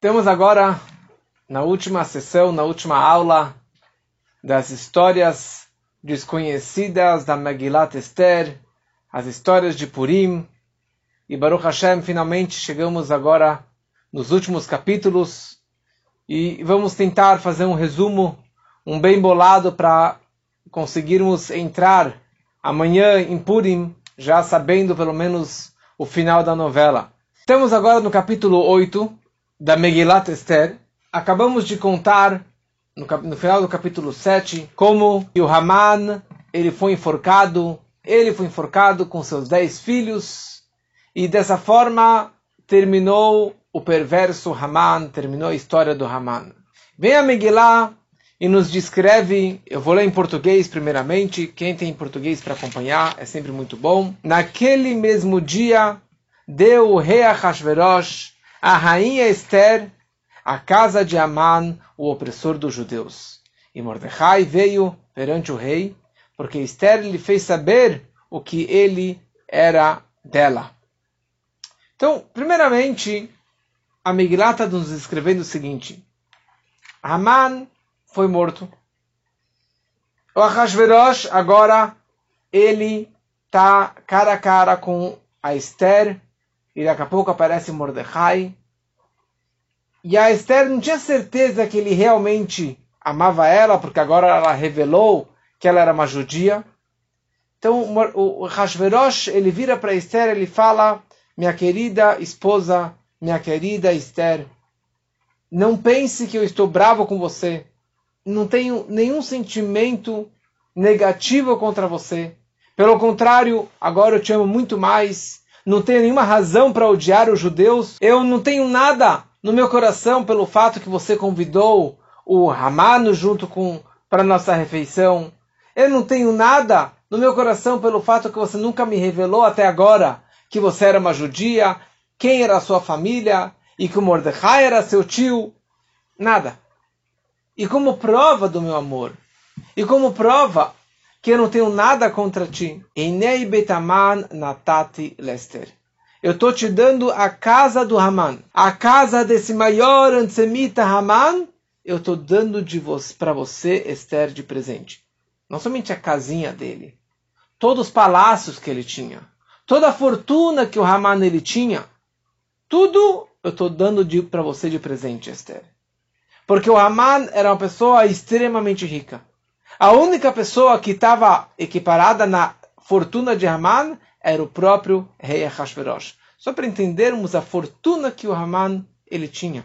Temos agora, na última sessão, na última aula, das histórias desconhecidas da Megillat Esther, as histórias de Purim. E Baruch Hashem, finalmente chegamos agora nos últimos capítulos e vamos tentar fazer um resumo, um bem bolado para conseguirmos entrar amanhã em Purim, já sabendo pelo menos o final da novela. Estamos agora no capítulo 8 da Megillat Esther. Acabamos de contar no, no, final do capítulo 7 como o Haman ele foi enforcado, ele foi enforcado com seus dez filhos e dessa forma terminou o perverso Haman, terminou a história do Haman. Vem a Megillah e nos descreve, eu vou ler em português primeiramente, quem tem português para acompanhar é sempre muito bom. Naquele mesmo dia, deu o rei Ahasverosh, a rainha Esther, a casa de Amã, o opressor dos judeus. E Mordecai veio perante o rei, porque Esther lhe fez saber o que ele era dela. Então, primeiramente, a Megillah está nos escrevendo o seguinte: Haman foi morto. O Ahasverosh agora ele está cara a cara com a Esther e daqui a pouco aparece Mordecai. E a Esther não tinha certeza que ele realmente amava ela, porque agora ela revelou que ela era uma judia. Então o Hashverosh ele vira para Esther ele fala: Minha querida esposa, minha querida Esther, não pense que eu estou bravo com você não tenho nenhum sentimento negativo contra você. Pelo contrário, agora eu te amo muito mais. Não tenho nenhuma razão para odiar os judeus. Eu não tenho nada no meu coração pelo fato que você convidou o Hamano junto com para nossa refeição. Eu não tenho nada no meu coração pelo fato que você nunca me revelou até agora que você era uma judia, quem era a sua família e que o Mordecai era seu tio. Nada. E como prova do meu amor, e como prova que eu não tenho nada contra ti, Enei betaman natati lester. Eu estou te dando a casa do Haman, a casa desse maior antissemita Haman, eu estou dando você, para você, Esther, de presente. Não somente a casinha dele, todos os palácios que ele tinha, toda a fortuna que o Haman ele tinha, tudo eu estou dando para você de presente, Esther. Porque o Haman era uma pessoa extremamente rica. A única pessoa que estava equiparada na fortuna de Haman era o próprio rei Ahasverosh. Só para entendermos a fortuna que o Haman ele tinha.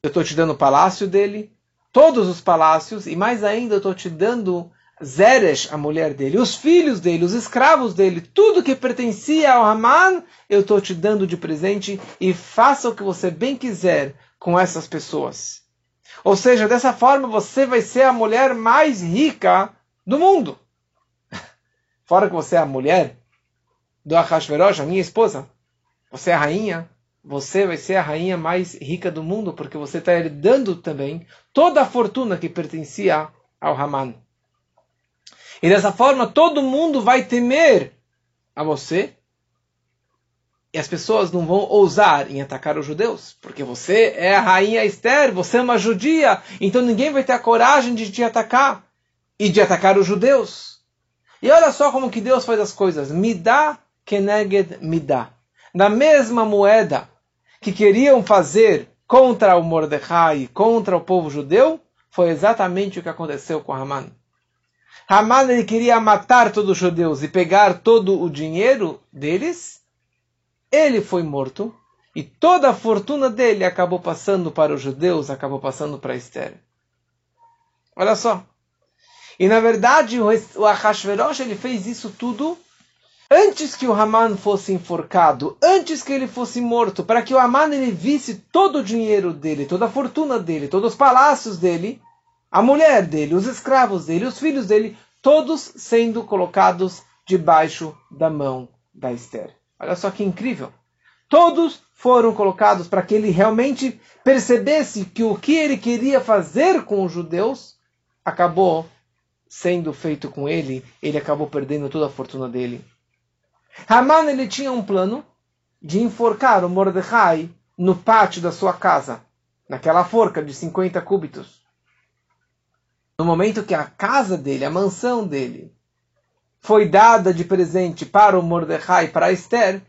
Eu estou te dando o palácio dele, todos os palácios, e mais ainda eu estou te dando Zeresh, a mulher dele, os filhos dele, os escravos dele, tudo que pertencia ao Haman, eu estou te dando de presente e faça o que você bem quiser com essas pessoas. Ou seja, dessa forma você vai ser a mulher mais rica do mundo. Fora que você é a mulher do Ahashverosh, a minha esposa. Você é a rainha. Você vai ser a rainha mais rica do mundo, porque você está herdando também toda a fortuna que pertencia ao Haman. E dessa forma todo mundo vai temer a você e as pessoas não vão ousar em atacar os judeus, porque você é a rainha Esther, você é uma judia, então ninguém vai ter a coragem de te atacar e de atacar os judeus. E olha só como que Deus faz as coisas. Midá keneged midá. Na mesma moeda que queriam fazer contra o Mordecai, contra o povo judeu, foi exatamente o que aconteceu com Haman. Haman ele queria matar todos os judeus e pegar todo o dinheiro deles ele foi morto e toda a fortuna dele acabou passando para os judeus, acabou passando para Esther. Olha só. E na verdade o Ahashverosh ele fez isso tudo antes que o Haman fosse enforcado, antes que ele fosse morto, para que o Haman ele visse todo o dinheiro dele, toda a fortuna dele, todos os palácios dele, a mulher dele, os escravos dele, os filhos dele, todos sendo colocados debaixo da mão da Esther. Olha só que incrível. Todos foram colocados para que ele realmente percebesse que o que ele queria fazer com os judeus acabou sendo feito com ele, ele acabou perdendo toda a fortuna dele. Haman ele tinha um plano de enforcar o Mordecai no pátio da sua casa, naquela forca de 50 cúbitos. No momento que a casa dele, a mansão dele, foi dada de presente para o Mordecai, para Esther,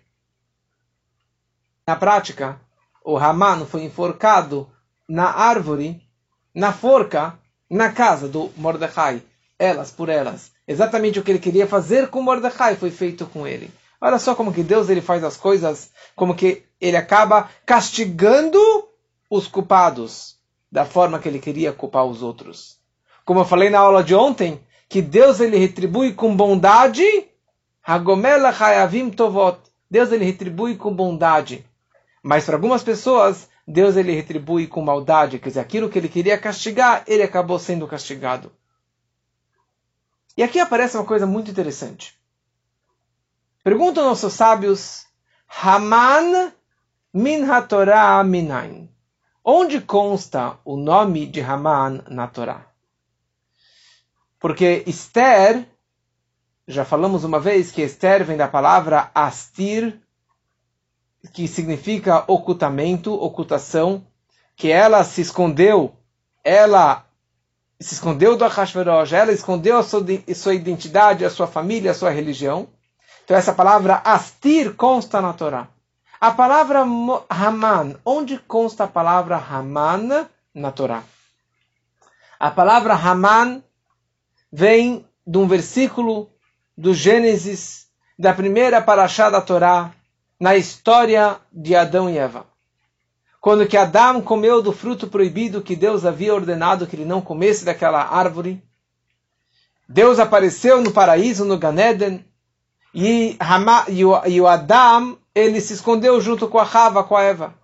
na prática, o Haman foi enforcado na árvore, na forca, na casa do Mordecai, elas por elas. Exatamente o que ele queria fazer com Mordecai foi feito com ele. Olha só como que Deus ele faz as coisas, como que ele acaba castigando os culpados da forma que ele queria culpar os outros. Como eu falei na aula de ontem, que Deus ele retribui com bondade, tovot. Deus ele retribui com bondade. Mas para algumas pessoas, Deus ele retribui com maldade, quer dizer, aquilo que ele queria castigar, ele acabou sendo castigado. E aqui aparece uma coisa muito interessante. Perguntam nossos sábios, Haman min haTorah minain. Onde consta o nome de Haman na Torá? Porque Esther, já falamos uma vez que Esther vem da palavra astir, que significa ocultamento, ocultação, que ela se escondeu, ela se escondeu do Ahashverosh, ela escondeu a sua, a sua identidade, a sua família, a sua religião. Então essa palavra astir consta na Torá. A palavra Haman, onde consta a palavra Haman na Torá? A palavra Haman vem de um versículo do Gênesis, da primeira paraxá da Torá, na história de Adão e Eva. Quando que Adão comeu do fruto proibido que Deus havia ordenado que ele não comesse daquela árvore, Deus apareceu no paraíso, no Ganeden, e, Hama, e, o, e o ele se escondeu junto com a Rava, com a Eva.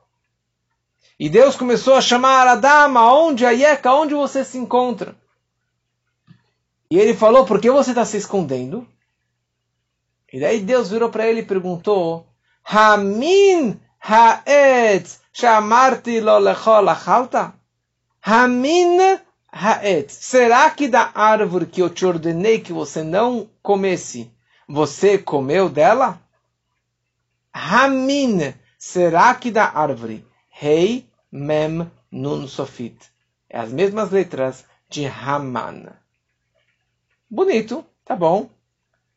E Deus começou a chamar Adão, aonde, a Yeca, onde você se encontra? E ele falou, por que você está se escondendo? E daí Deus virou para ele e perguntou, Hamin ha'etz shamarti lo? Hamin ha'etz. Será que da árvore que eu te ordenei que você não comesse, você comeu dela? Hamin. Será que da árvore? Rei, mem, nun, sofit. É as mesmas letras de Haman. Bonito, tá bom.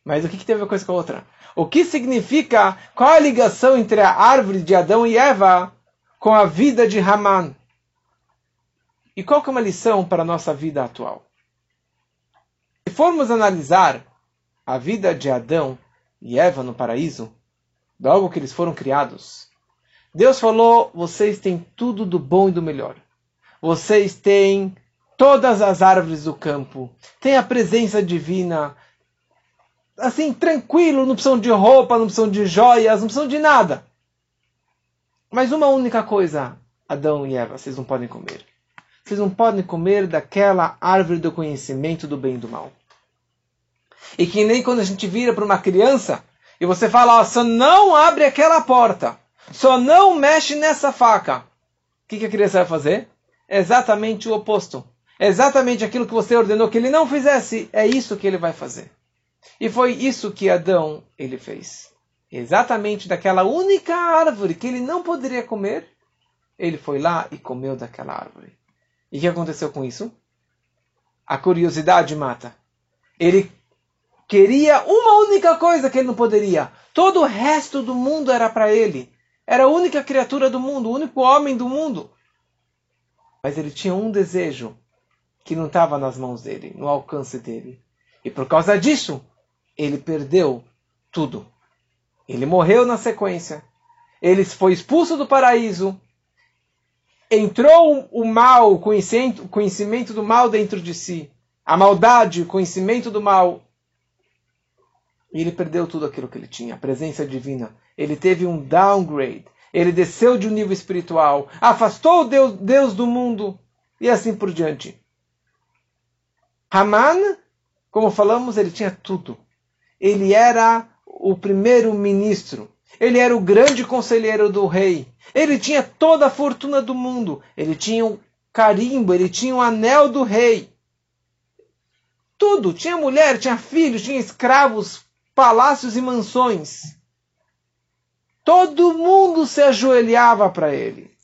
Mas o que, que tem a ver com com a outra? O que significa, qual a ligação entre a árvore de Adão e Eva com a vida de Haman? E qual é uma lição para a nossa vida atual? Se formos analisar a vida de Adão e Eva no paraíso, logo que eles foram criados, Deus falou: vocês têm tudo do bom e do melhor. Vocês têm todas as árvores do campo, têm a presença divina, assim, tranquilo, não precisam de roupa, não precisam de joias, não precisam de nada. Mas uma única coisa, Adão e Eva, vocês não podem comer. Vocês não podem comer daquela árvore do conhecimento do bem e do mal. E que nem quando a gente vira para uma criança e você fala, ó, só não abre aquela porta, só não mexe nessa faca. O que, que a criança vai fazer? Exatamente o oposto. Exatamente aquilo que você ordenou que ele não fizesse, é isso que ele vai fazer. E foi isso que Adão ele fez. Exatamente daquela única árvore que ele não poderia comer, ele foi lá e comeu daquela árvore. E o que aconteceu com isso? A curiosidade mata. Ele queria uma única coisa que ele não poderia. Todo o resto do mundo era para ele. Era a única criatura do mundo, o único homem do mundo. Mas ele tinha um desejo que não estava nas mãos dele, no alcance dele. E por causa disso, ele perdeu tudo. Ele morreu na sequência. Ele foi expulso do paraíso. Entrou o mal, o conhecimento, conhecimento do mal dentro de si. A maldade, o conhecimento do mal. E ele perdeu tudo aquilo que ele tinha, a presença divina. Ele teve um downgrade. Ele desceu de um nível espiritual, afastou Deus, Deus do mundo e assim por diante. Haman, como falamos, ele tinha tudo ele era o primeiro ministro, ele era o grande conselheiro do rei, ele tinha toda a fortuna do mundo, ele tinha o carimbo, ele tinha o anel do rei. Tudo, tinha mulher, tinha filhos, tinha escravos, palácios e mansões. Todo mundo se ajoelhava para ele.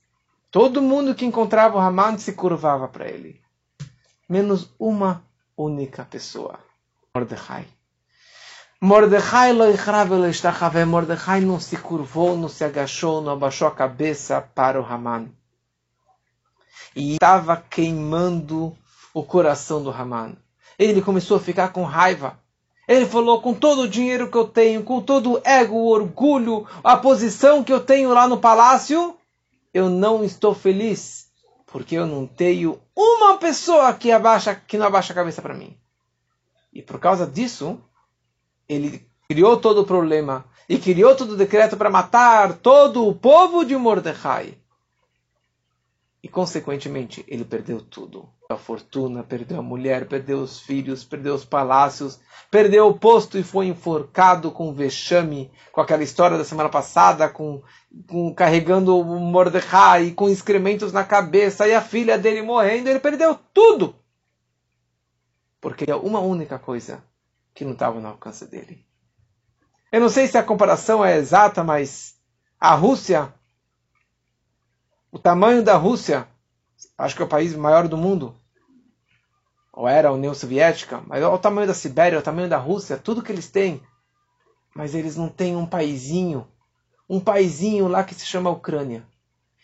Todo mundo que encontrava o Haman se curvava para ele. Menos uma única pessoa. Mordecai. Mordecai Mordecai não se curvou, não se agachou, não abaixou a cabeça para o Haman. E estava queimando o coração do Haman. Ele começou a ficar com raiva. Ele falou: com todo o dinheiro que eu tenho, com todo o ego, o orgulho, a posição que eu tenho lá no palácio, eu não estou feliz, porque eu não tenho uma pessoa que, abaixa, que não abaixa a cabeça para mim. E por causa disso, ele criou todo o problema e criou todo o decreto para matar todo o povo de Mordecai. E, consequentemente, ele perdeu tudo. A fortuna, perdeu a mulher, perdeu os filhos, perdeu os palácios, perdeu o posto e foi enforcado com vexame, com aquela história da semana passada, com, com carregando o Mordecai, com excrementos na cabeça, e a filha dele morrendo, ele perdeu tudo. Porque é uma única coisa que não estava no alcance dele. Eu não sei se a comparação é exata, mas a Rússia o tamanho da Rússia, acho que é o país maior do mundo, ou era a União Soviética, mas olha o tamanho da Sibéria, o tamanho da Rússia, tudo que eles têm. Mas eles não têm um paizinho, um paizinho lá que se chama Ucrânia.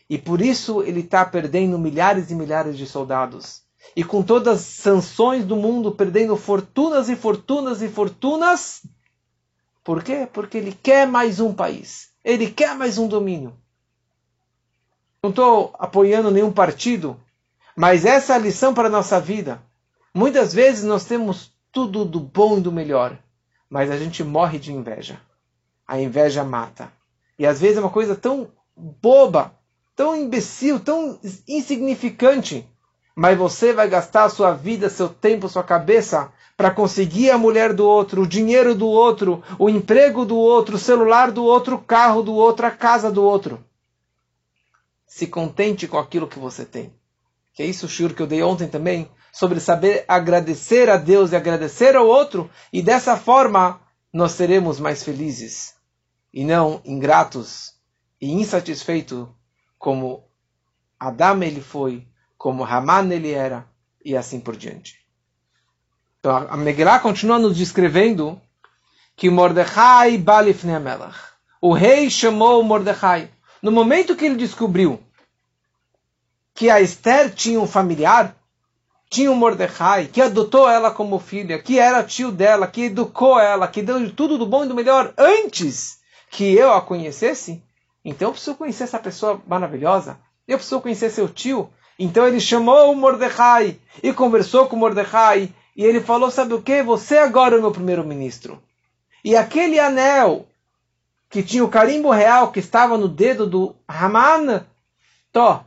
E por isso ele está perdendo milhares e milhares de soldados. E com todas as sanções do mundo, perdendo fortunas e fortunas e fortunas. Por quê? Porque ele quer mais um país. Ele quer mais um domínio. Não estou apoiando nenhum partido, mas essa é a lição para a nossa vida. Muitas vezes nós temos tudo do bom e do melhor, mas a gente morre de inveja. A inveja mata. E às vezes é uma coisa tão boba, tão imbecil, tão insignificante, mas você vai gastar sua vida, seu tempo, sua cabeça para conseguir a mulher do outro, o dinheiro do outro, o emprego do outro, o celular do outro, o carro do outro, a casa do outro se contente com aquilo que você tem. Que é isso o que eu dei ontem também, sobre saber agradecer a Deus e agradecer ao outro, e dessa forma nós seremos mais felizes, e não ingratos e insatisfeitos como Adam ele foi, como Haman ele era, e assim por diante. Então a Megillah continua nos descrevendo que Mordecai balifne Melach. O rei chamou Mordecai. No momento que ele descobriu que a Esther tinha um familiar, tinha um Mordecai, que adotou ela como filha, que era tio dela, que educou ela, que deu tudo do bom e do melhor antes que eu a conhecesse, então eu preciso conhecer essa pessoa maravilhosa. Eu preciso conhecer seu tio. Então ele chamou o Mordecai e conversou com o Mordecai. E ele falou: Sabe o que? Você agora é o meu primeiro-ministro. E aquele anel que tinha o carimbo real que estava no dedo do Haman, Tó,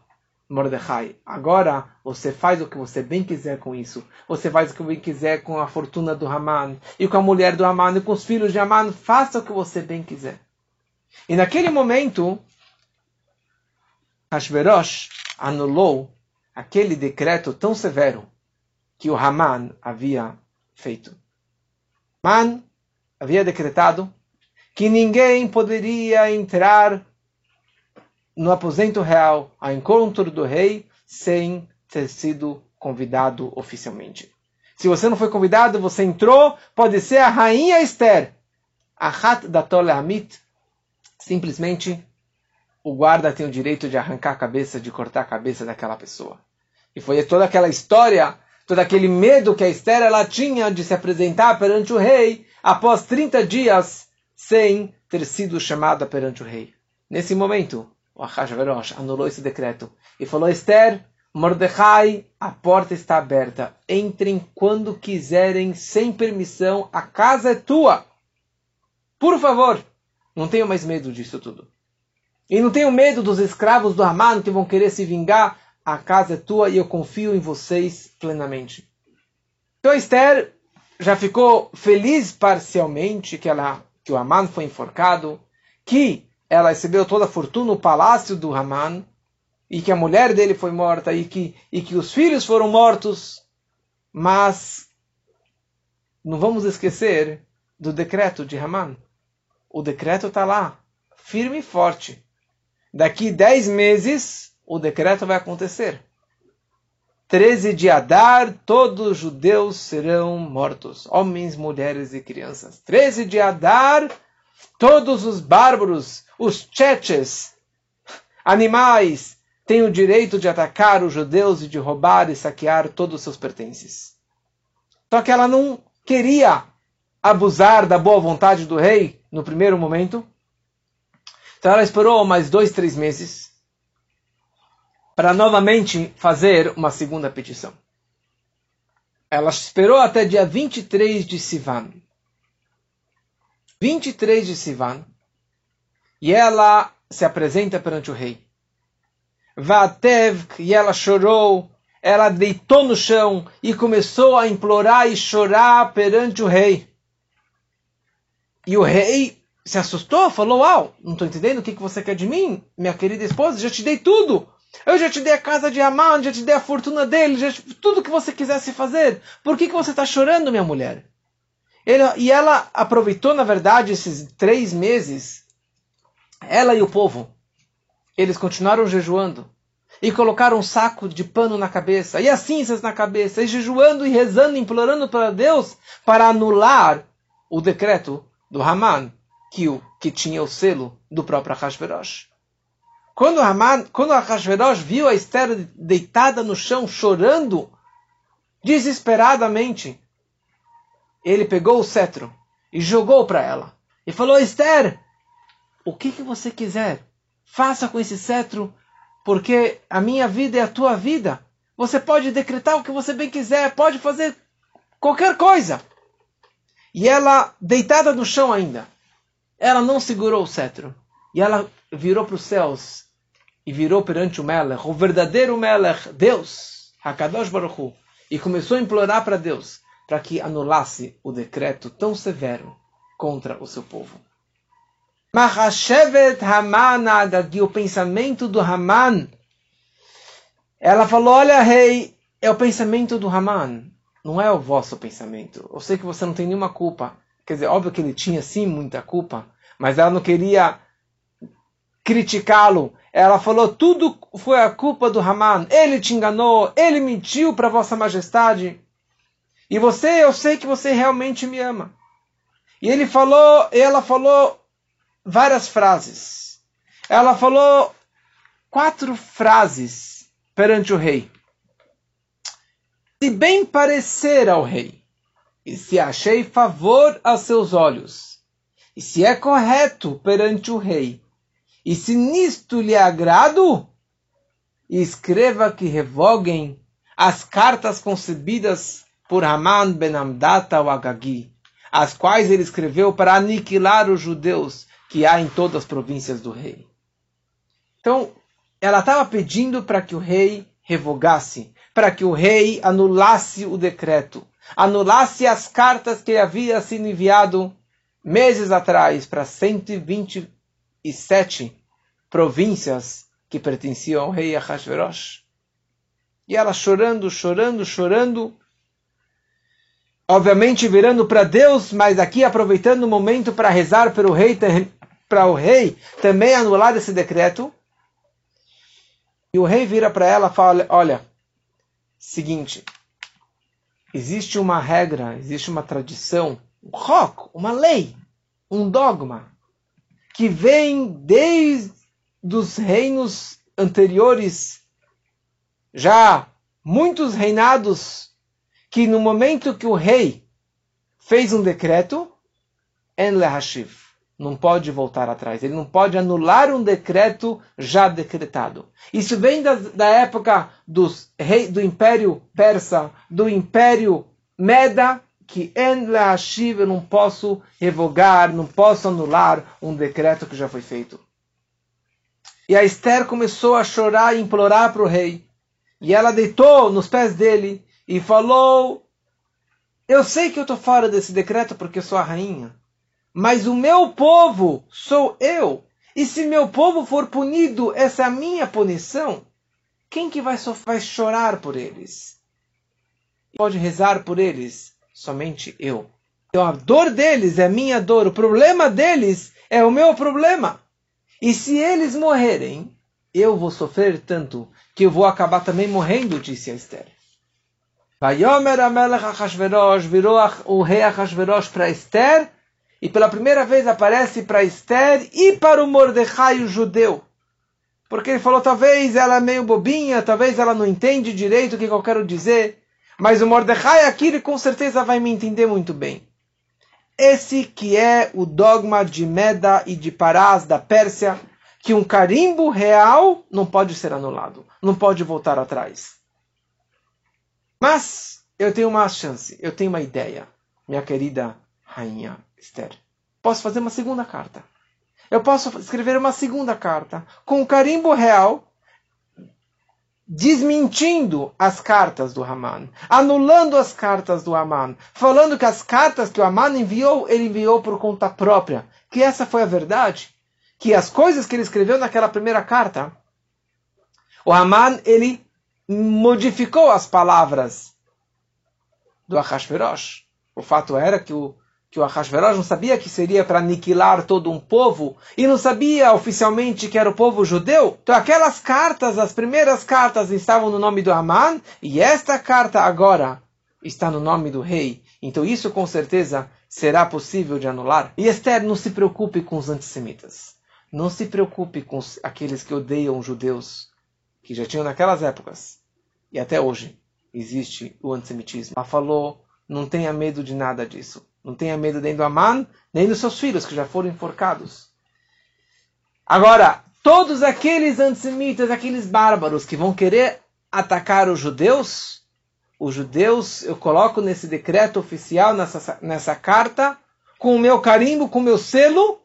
Mordecai, agora você faz o que você bem quiser com isso. Você faz o que bem quiser com a fortuna do Haman, e com a mulher do Haman, e com os filhos de Haman. Faça o que você bem quiser. E naquele momento, Hashverosh anulou aquele decreto tão severo que o Haman havia feito. Haman havia decretado que ninguém poderia entrar no aposento real ao encontro do rei sem ter sido convidado oficialmente. Se você não foi convidado, você entrou, pode ser a rainha Esther. Ahat datole amit, simplesmente o guarda tem o direito de arrancar a cabeça, de cortar a cabeça daquela pessoa. E foi toda aquela história, todo aquele medo que a Esther ela tinha de se apresentar perante o rei após 30 dias sem ter sido chamada perante o rei. Nesse momento, o Ahashverosh anulou esse decreto e falou: Esther, Mordecai, a porta está aberta. Entrem quando quiserem, sem permissão. A casa é tua. Por favor, não tenho mais medo disso tudo. E não tenho medo dos escravos do Haman que vão querer se vingar. A casa é tua e eu confio em vocês plenamente. Então Esther já ficou feliz parcialmente que ela que o Haman foi enforcado, que ela recebeu toda a fortuna no palácio do Haman, e que a mulher dele foi morta, e que, e que os filhos foram mortos. Mas não vamos esquecer do decreto de Haman. O decreto está lá. firme e forte. Daqui dez meses, o decreto vai acontecer. 13 de Adar, todos os judeus serão mortos, homens, mulheres e crianças. 13 de Adar, todos os bárbaros, os tcheches, animais, têm o direito de atacar os judeus e de roubar e saquear todos os seus pertences. Só que ela não queria abusar da boa vontade do rei no primeiro momento. Então ela esperou mais dois, três meses para novamente fazer uma segunda petição. Ela esperou até dia 23 de Sivan. 23 de Sivan. E ela se apresenta perante o rei. Vatev, e ela chorou, ela deitou no chão e começou a implorar e chorar perante o rei. E o rei se assustou, falou: Uau, não estou entendendo o que, que você quer de mim, minha querida esposa, já te dei tudo. Eu já te dei a casa de Amã, já te dei a fortuna dele, já te... tudo que você quisesse fazer. Por que, que você está chorando, minha mulher? Ele... e ela aproveitou, na verdade, esses três meses, ela e o povo, eles continuaram jejuando e colocaram um saco de pano na cabeça e as cinzas na cabeça, e jejuando e rezando, implorando para Deus para anular o decreto do Haman, que, o, que tinha o selo do próprio Ahasverosh. Quando, Haman, quando Ahasverosh viu a Esther deitada no chão, chorando, desesperadamente, ele pegou o cetro e jogou para ela. E falou, Esther, o que, que você quiser, faça com esse cetro, porque a minha vida é a tua vida. Você pode decretar o que você bem quiser, pode fazer qualquer coisa. E ela, deitada no chão ainda, ela não segurou o cetro. E ela virou para os céus e virou perante o Melech, o verdadeiro Melech, Deus, Hakadosh Baruch Hu, e começou a implorar para Deus para que anulasse o decreto tão severo contra o seu povo. Mahashevet Haman Agagi, o pensamento do Haman. Ela falou: Olha, rei, é o pensamento do Haman, não é o vosso pensamento. Eu sei que você não tem nenhuma culpa. Quer dizer, óbvio que ele tinha sim muita culpa, mas ela não queria criticá-lo. Ela falou: tudo foi a culpa do Haman. Ele te enganou, ele mentiu para Vossa Majestade. E você, eu sei que você realmente me ama. E ele falou, ela falou várias frases. Ela falou quatro frases perante o rei. Se bem parecer ao rei, e se achei favor aos seus olhos, e se é correto perante o rei, e se nisto lhe agrado, escreva que revoguem as cartas concebidas por Haman ben Amdata o Agagi, as quais ele escreveu para aniquilar os judeus que há em todas as províncias do rei. Então, ela estava pedindo para que o rei revogasse, para que o rei anulasse o decreto, anulasse as cartas que havia sido enviado meses atrás para 120 e sete províncias que pertenciam ao rei Ahasverosh. E ela chorando, chorando, chorando, obviamente virando para Deus, mas aqui aproveitando o momento para rezar para o rei, para o rei também anular esse decreto. E o rei vira para ela e fala: Olha, seguinte, existe uma regra, existe uma tradição, um rock, uma lei, um dogma que vem desde os reinos anteriores, já muitos reinados, que no momento que o rei fez um decreto, en não pode voltar atrás, ele não pode anular um decreto já decretado. Isso vem da, da época dos rei, do Império Persa, do Império Meda, que en leashiv eu não posso revogar, não posso anular um decreto que já foi feito. E a Esther começou a chorar e implorar para o rei. E ela deitou nos pés dele e falou: Eu sei que eu estou fora desse decreto porque eu sou a rainha, mas o meu povo sou eu. E se meu povo for punido, essa é a minha punição. Quem que vai, vai chorar por eles? Pode rezar por eles? Somente eu. Então a dor deles é minha dor, o problema deles é o meu problema. E se eles morrerem, eu vou sofrer tanto que eu vou acabar também morrendo, disse a Esther. Vayomer Amelech Achashverosh virou o rei Achashverosh para Esther e pela primeira vez aparece para Esther e para o Mordecai, o judeu. Porque ele falou, talvez ela é meio bobinha, talvez ela não entende direito o que eu quero dizer. Mas o Mordecai aqui, ele com certeza vai me entender muito bem. Esse que é o dogma de Meda e de Parás da Pérsia, que um carimbo real não pode ser anulado, não pode voltar atrás. Mas eu tenho uma chance, eu tenho uma ideia, minha querida rainha Esther. Posso fazer uma segunda carta. Eu posso escrever uma segunda carta com o carimbo real desmentindo as cartas do Haman, anulando as cartas do Haman, falando que as cartas que o Haman enviou, ele enviou por conta própria, que essa foi a verdade, que as coisas que ele escreveu naquela primeira carta, o Haman, ele modificou as palavras do Ahasverosh. O fato era que o que o Ahasverosh não sabia que seria para aniquilar todo um povo e não sabia oficialmente que era o povo judeu. Então aquelas cartas, as primeiras cartas estavam no nome do Haman e esta carta agora está no nome do rei. Então isso com certeza será possível de anular. E Esther, não se preocupe com os antissemitas. Não se preocupe com aqueles que odeiam os judeus, que já tinham naquelas épocas. E até hoje existe o antissemitismo. Ela falou, não tenha medo de nada disso. Não tenha medo nem do Aman, nem dos seus filhos que já foram enforcados. Agora, todos aqueles antissemitas, aqueles bárbaros que vão querer atacar os judeus, os judeus eu coloco nesse decreto oficial, nessa, nessa carta, com o meu carimbo, com o meu selo,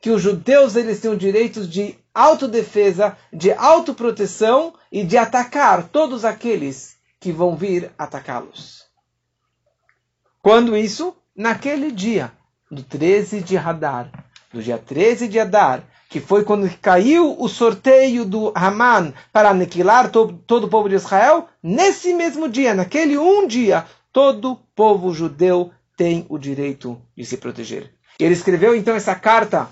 que os judeus eles têm o direito de autodefesa, de autoproteção e de atacar todos aqueles que vão vir atacá-los. Quando isso? Naquele dia, do 13 de Hadar, do dia 13 de Hadar, que foi quando caiu o sorteio do Haman para aniquilar to todo o povo de Israel, nesse mesmo dia, naquele um dia, todo povo judeu tem o direito de se proteger. Ele escreveu então essa carta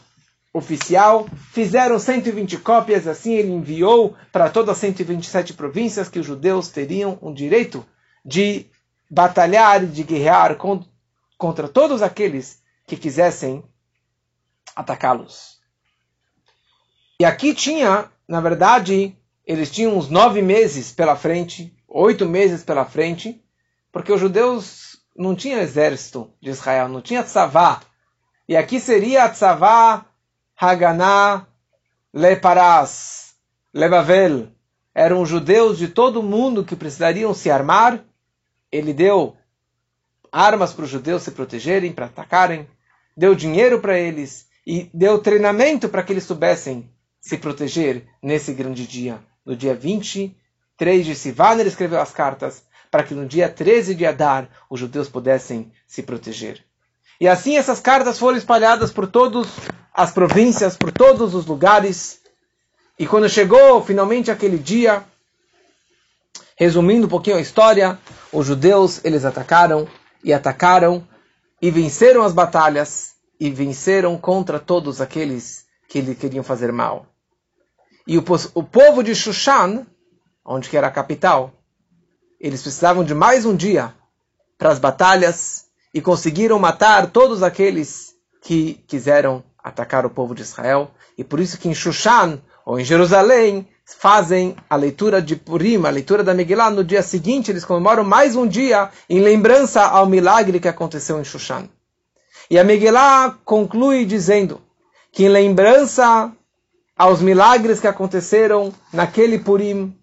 oficial, fizeram 120 cópias, assim ele enviou para todas as 127 províncias que os judeus teriam o direito de batalhar, de guerrear contra todos aqueles que quisessem atacá-los. E aqui tinha, na verdade, eles tinham uns nove meses pela frente, oito meses pela frente, porque os judeus não tinham exército de Israel, não tinha tzavá. E aqui seria tzavá Haganá Leparas, Lebavel. Eram judeus de todo mundo que precisariam se armar. Ele deu armas para os judeus se protegerem, para atacarem, deu dinheiro para eles e deu treinamento para que eles soubessem se proteger nesse grande dia. No dia 23 de Sivan ele escreveu as cartas para que no dia 13 de Adar os judeus pudessem se proteger. E assim essas cartas foram espalhadas por todas as províncias, por todos os lugares. E quando chegou finalmente aquele dia, resumindo um pouquinho a história, os judeus eles atacaram e atacaram e venceram as batalhas e venceram contra todos aqueles que lhe queriam fazer mal. E o, o povo de Shushan, onde que era a capital, eles precisavam de mais um dia para as batalhas e conseguiram matar todos aqueles que quiseram atacar o povo de Israel. E por isso que em Shushan, ou em Jerusalém, fazem a leitura de Purim, a leitura da Megillah, no dia seguinte eles comemoram mais um dia em lembrança ao milagre que aconteceu em Shushan. E a Megillah conclui dizendo que em lembrança aos milagres que aconteceram naquele Purim,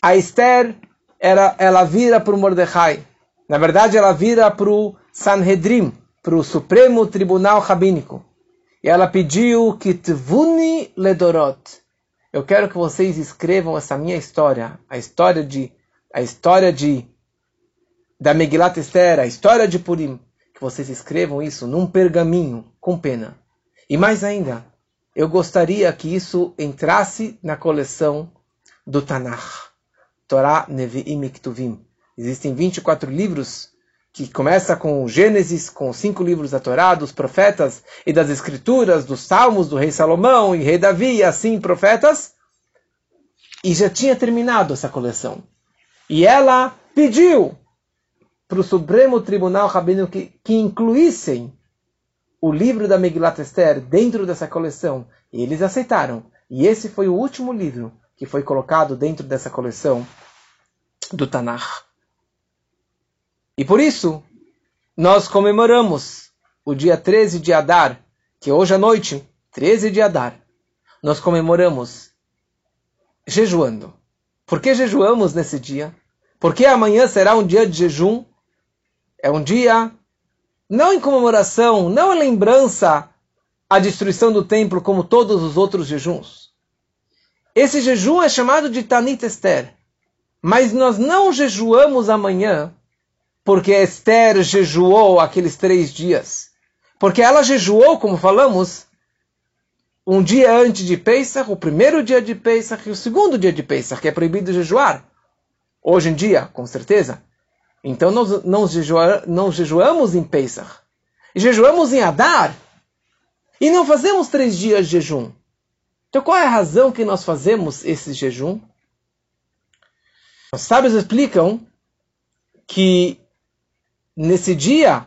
a Esther era, ela vira para o Mordecai. Na verdade, ela vira para o Sanhedrin, para o Supremo Tribunal Rabínico. E ela pediu que Tvuni Ledorot, eu quero que vocês escrevam essa minha história, a história de a história de da Megilat Esther, a história de Purim, que vocês escrevam isso num pergaminho com pena. E mais ainda, eu gostaria que isso entrasse na coleção do Tanakh, Torá Nevi'im Ktuvim. Existem 24 livros que começa com Gênesis, com cinco livros da Torá, dos profetas e das escrituras, dos salmos do rei Salomão e rei Davi, e assim profetas, e já tinha terminado essa coleção. E ela pediu para o Supremo Tribunal Rabino que, que incluíssem o livro da Megillat Esther dentro dessa coleção. E eles aceitaram. E esse foi o último livro que foi colocado dentro dessa coleção do Tanakh. E por isso, nós comemoramos o dia 13 de Adar, que hoje à noite, 13 de Adar, nós comemoramos jejuando. Por que jejuamos nesse dia? Porque amanhã será um dia de jejum. É um dia não em comemoração, não em lembrança à destruição do templo como todos os outros jejuns. Esse jejum é chamado de Tanit Esther. Mas nós não jejuamos amanhã porque Esther jejuou aqueles três dias. Porque ela jejuou, como falamos, um dia antes de Pesach, o primeiro dia de Pesach e o segundo dia de Pesach, que é proibido jejuar. Hoje em dia, com certeza. Então nós não, jejua, não jejuamos em Pesach. Jejuamos em Adar. E não fazemos três dias de jejum. Então qual é a razão que nós fazemos esse jejum? Os sábios explicam que nesse dia,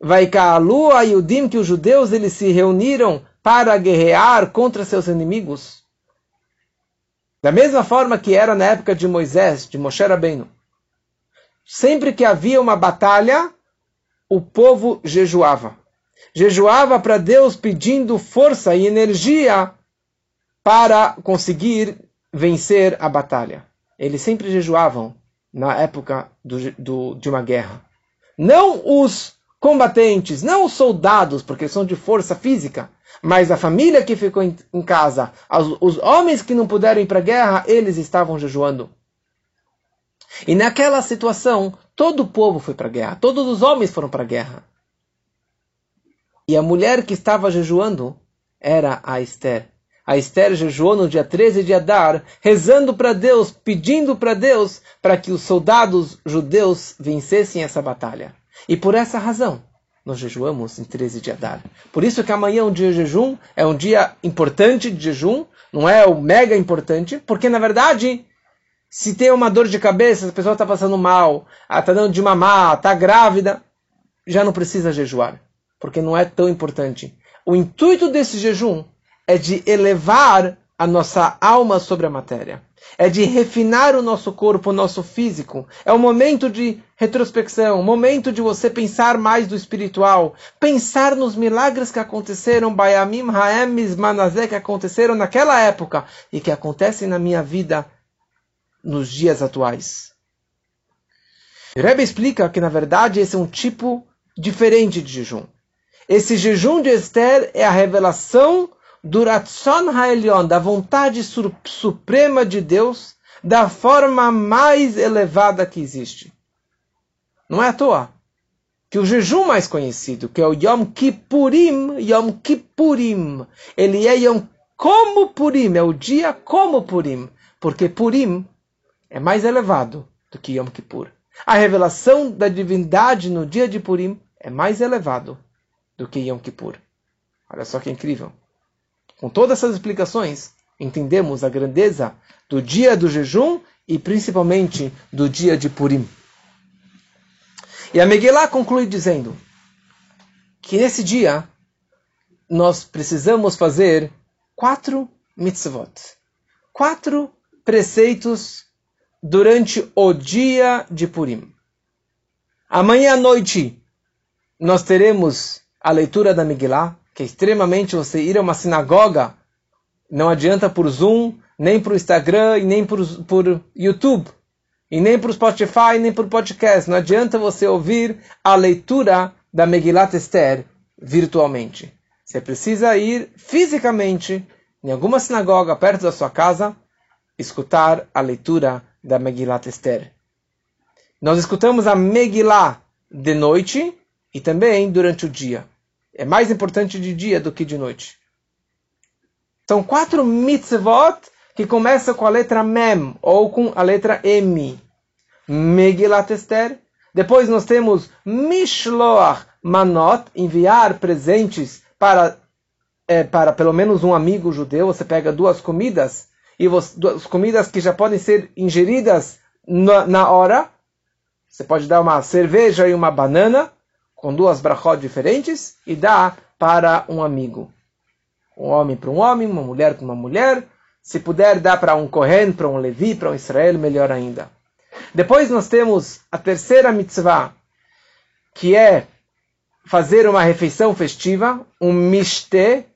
vai Kaalu Ayudim, que os judeus eles se reuniram para guerrear contra seus inimigos. Da mesma forma que era na época de Moisés, de Moshe Rabbeinu. Sempre que havia uma batalha, o povo jejuava. Jejuava para Deus pedindo força e energia para conseguir vencer a batalha. Eles sempre jejuavam na época do, do, de uma guerra. Não os combatentes, não os soldados, porque são de força física, mas a família que ficou em, casa, os homens que não puderam ir para a guerra, eles estavam jejuando. E naquela situação, todo o povo foi para a guerra, todos os homens foram para a guerra. E a mulher que estava jejuando era a Esther. A Esther jejuou no dia 13 de Adar, rezando para Deus, pedindo para Deus para que os soldados judeus vencessem essa batalha. E por essa razão, nós jejuamos em 13 de Adar. Por isso que amanhã é um dia de jejum, é um dia importante de jejum, não é o mega importante, porque na verdade, se tem uma dor de cabeça, a pessoa está passando mal, está dando de mamar, está grávida, já não precisa jejuar, porque não é tão importante. O intuito desse jejum é de elevar a nossa alma sobre a matéria. É de refinar o nosso corpo, o nosso físico. É um momento de retrospecção, um momento de você pensar mais do espiritual, pensar nos milagres que aconteceram, Bayamim, Haemis, Manazé, que aconteceram naquela época e que acontecem na minha vida nos dias atuais. Rebbe explica que, na verdade, esse é um tipo diferente de jejum. Esse jejum de Esther é a revelação do Ratzon Haelion, da vontade suprema de Deus, da forma mais elevada que existe. Não é à toa que o jejum mais conhecido, que é o Yom Kippurim, Yom Kippurim, ele é Yom como Purim, é o dia como Purim, porque Purim é mais elevado do que Yom Kippur. A revelação da divindade no dia de Purim é mais elevado do que Yom Kippur. Olha só que incrível. Com todas essas explicações, entendemos a grandeza do dia do jejum e principalmente do dia de Purim. E a Megillah conclui dizendo que nesse dia nós precisamos fazer quatro mitzvot, quatro preceitos durante o dia de Purim. Amanhã à noite nós teremos a leitura da Megillah, que é extremamente você ir a uma sinagoga, não adianta por Zoom, nem por Instagram, e nem por, por YouTube, e nem por Spotify, nem por podcast. Não adianta você ouvir a leitura da Megillat Esther virtualmente. Você precisa ir fisicamente em alguma sinagoga perto da sua casa, escutar a leitura da Megillat Esther. Nós escutamos a Megillah de noite e também durante o dia. É mais importante de dia do que de noite. São quatro mitzvot que começam com a letra Mem ou com a letra M. Megilat Esther. Depois nós temos Mishloach Manot, enviar presentes para, é, para pelo menos um amigo judeu. Você pega duas comidas, e você, duas comidas que já podem ser ingeridas na, na hora. Você pode dar uma cerveja e uma banana, com duas brachot diferentes, e dá para um amigo. Um homem para um homem, uma mulher para uma mulher. Se puder dar para um Kohen, para um Levi, para um Israel, melhor ainda. Depois nós temos a terceira mitzvah, que é fazer uma refeição festiva, um mishte.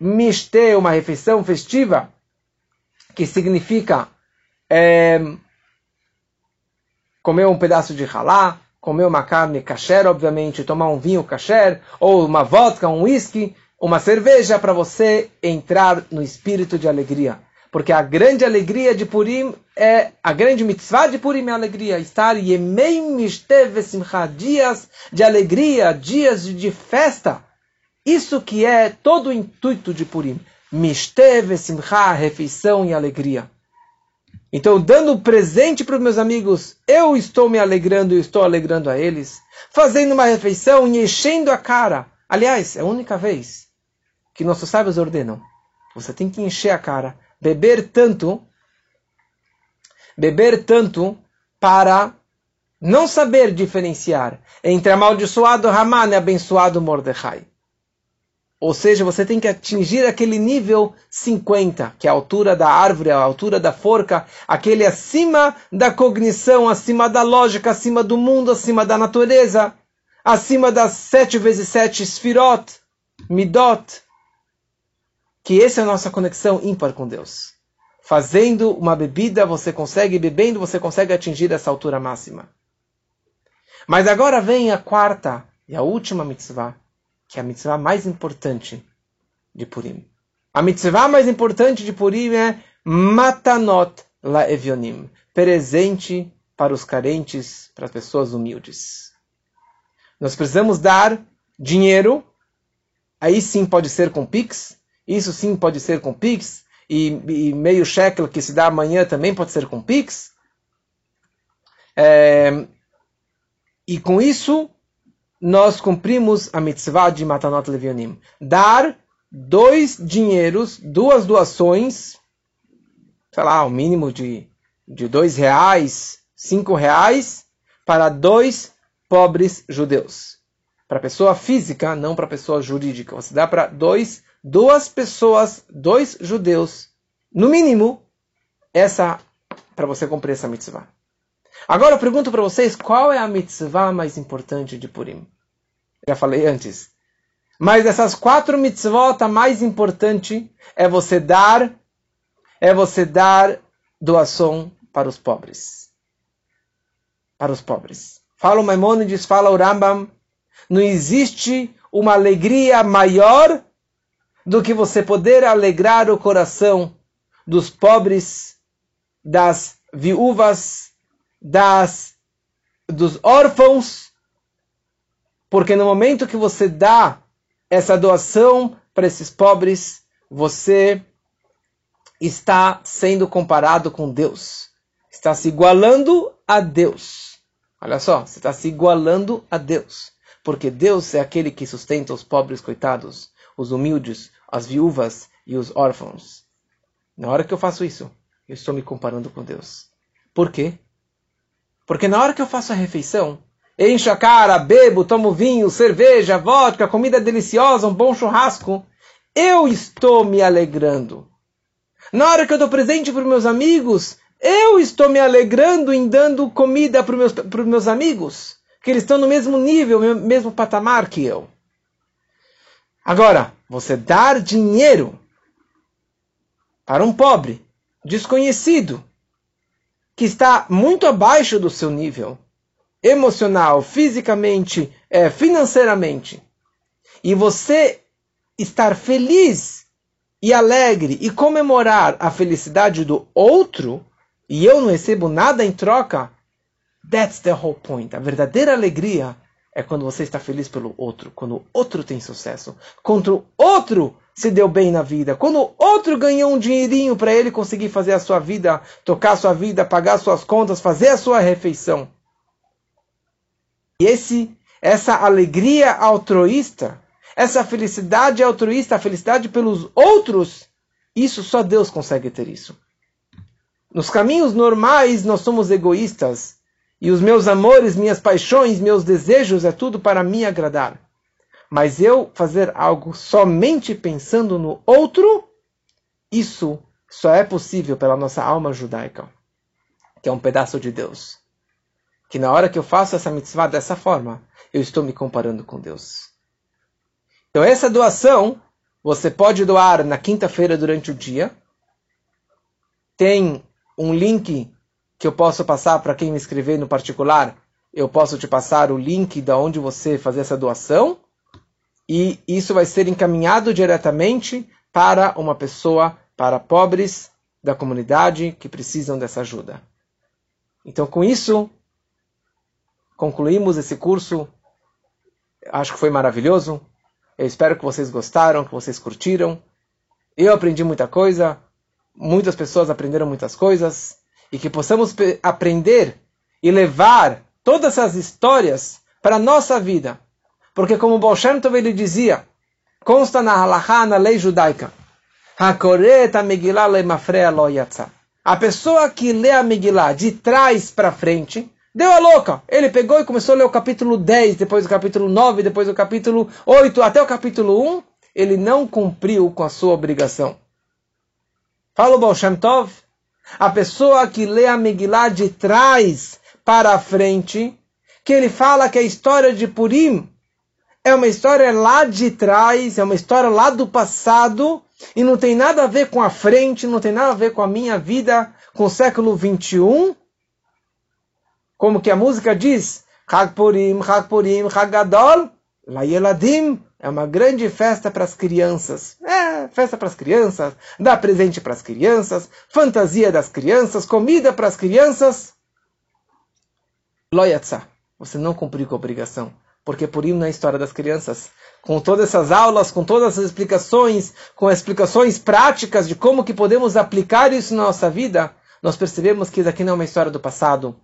Mishte é uma refeição festiva, que significa é, comer um pedaço de halá, comer uma carne kasher, obviamente, tomar um vinho kasher, ou uma vodka, um whisky, uma cerveja, para você entrar no espírito de alegria. Porque a grande alegria de Purim é a grande mitzvah de Purim é a alegria, estar Yemei Mishtev Simcha, dias de alegria, dias de festa. Isso que é todo o intuito de Purim. Mishtev Simcha, refeição e alegria. Então, dando presente para os meus amigos, eu estou me alegrando e estou alegrando a eles. Fazendo uma refeição e enchendo a cara. Aliás, é a única vez que nossos sábios ordenam. Você tem que encher a cara beber tanto, beber tanto para não saber diferenciar entre amaldiçoado Haman e abençoado Mordecai. Ou seja, você tem que atingir aquele nível 50, que é a altura da árvore, a altura da forca, aquele acima da cognição, acima da lógica, acima do mundo, acima da natureza, acima das sete vezes sete sfirot, midot, que essa é a nossa conexão ímpar com Deus. Fazendo uma bebida, você consegue, bebendo, você consegue atingir essa altura máxima. Mas agora vem a quarta e a última mitzvah, que é a mitzvah mais importante de Purim. A mitzvah mais importante de Purim é Matanot Laevionim, presente para os carentes, para as pessoas humildes. Nós precisamos dar dinheiro, aí sim pode ser com Pix, isso sim pode ser com Pix. E, e meio shekel que se dá amanhã também pode ser com Pix. É, e com isso, nós cumprimos a mitzvah de Matanot Levionim. Dar dois dinheiros, duas doações, sei lá, o um mínimo de, de dois reais, cinco reais, para dois pobres judeus. Para pessoa física, não para pessoa jurídica. Você dá para dois duas pessoas, dois judeus, no mínimo, essa para você cumprir essa mitzvah. Agora eu pergunto para vocês, qual é a mitzvah mais importante de Purim? Já falei antes. Mas essas quatro mitzvot, a mais importante é você dar, é você dar doação para os pobres. Para os pobres. Fala o Maimonides, fala o Rambam, não existe uma alegria maior do que você poder alegrar o coração dos pobres, das viúvas, das dos órfãos, porque no momento que você dá essa doação para esses pobres, você está sendo comparado com Deus. Está se igualando a Deus. Olha só, você está se igualando a Deus. Porque Deus é aquele que sustenta os pobres coitados, os humildes, as viúvas e os órfãos. Na hora que eu faço isso, eu estou me comparando com Deus. Por quê? Porque na hora que eu faço a refeição, encho a cara, bebo, tomo vinho, cerveja, vodka, comida deliciosa, um bom churrasco, eu estou me alegrando. Na hora que eu dou presente para meus amigos, eu estou me alegrando em dando comida para os meus, para os meus amigos, que eles estão no mesmo nível, no mesmo patamar que eu. Agora, você dar dinheiro para um pobre, desconhecido, que está muito abaixo do seu nível emocional, fisicamente, é, financeiramente, e você estar feliz e alegre e comemorar a felicidade do outro, e eu não recebo nada em troca, that's the whole point. A verdadeira alegria é quando você está feliz pelo outro, quando o outro tem sucesso, quando o outro se deu bem na vida, quando outro ganhou um dinheirinho para ele conseguir fazer a sua vida, tocar a sua vida, pagar suas contas, fazer a sua refeição. E esse, essa alegria altruísta, essa felicidade altruísta, a felicidade pelos outros, isso só Deus consegue ter isso. Nos caminhos normais nós somos egoístas e os meus amores, minhas paixões, meus desejos é tudo para me agradar. Mas eu fazer algo somente pensando no outro, isso só é possível pela nossa alma judaica, que é um pedaço de Deus. Que na hora que eu faço essa mitzvah dessa forma, eu estou me comparando com Deus. Então essa doação você pode doar na quinta-feira durante o dia. Tem um link que eu posso passar para quem me escrever no particular. Eu posso te passar o link da onde você fazer essa doação e isso vai ser encaminhado diretamente para uma pessoa, para pobres da comunidade que precisam dessa ajuda. Então, com isso, concluímos esse curso. Acho que foi maravilhoso. Eu espero que vocês gostaram, que vocês curtiram. Eu aprendi muita coisa, muitas pessoas aprenderam muitas coisas e que possamos aprender e levar todas essas histórias para a nossa vida porque como Baal Tov ele dizia, consta na halakha, na lei judaica. A pessoa que lê a Megillah de trás para frente, deu a louca. Ele pegou e começou a ler o capítulo 10, depois o capítulo 9, depois o capítulo 8, até o capítulo 1. Ele não cumpriu com a sua obrigação. Fala o Baal Shem Tov. A pessoa que lê a Megillah de trás para frente, que ele fala que a história de Purim é uma história lá de trás, é uma história lá do passado, e não tem nada a ver com a frente, não tem nada a ver com a minha vida, com o século 21. Como que a música diz, Chag Purim, Chag Purim, Chag Gadol, Layeladim, é uma grande festa para as crianças. É, festa para as crianças, dá presente para as crianças, fantasia das crianças, comida para as crianças. Loyatsa, você não cumpriu com a obrigação porque Purim na história das crianças. Com todas essas aulas, com todas as explicações, com explicações práticas de como que podemos aplicar isso na nossa vida, nós percebemos que isso aqui não é uma história do passado.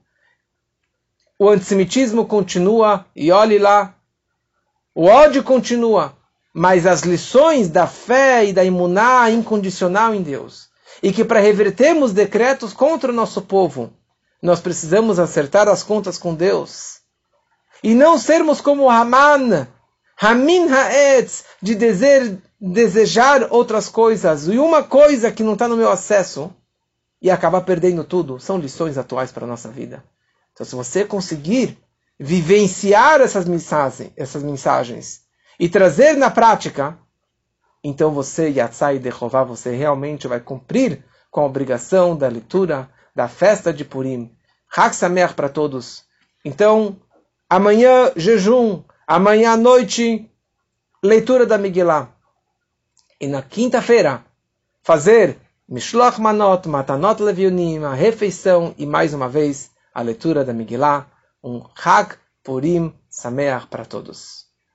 O antissemitismo continua, e olhe lá, o ódio continua, mas as lições da fé e da imuná incondicional em Deus, e que para revertermos decretos contra o nosso povo, nós precisamos acertar as contas com Deus e não sermos como Haman, Hamin Haetz, de desejar, desejar outras coisas, e uma coisa que não está no meu acesso, e acabar perdendo tudo, são lições atuais para a nossa vida. Então, se você conseguir vivenciar essas mensagens, essas mensagens e trazer na prática, então você, Yatzai Dehová, você realmente vai cumprir com a obrigação da leitura da festa de Purim. Hak para todos. Então, Amanhã, jejum. Amanhã à noite, leitura da Megillah. E na quinta-feira, fazer Mishloch Manot, Matanot Levionim, a refeição e mais uma vez a leitura da Megillah. Um Chag Purim Sameach para todos.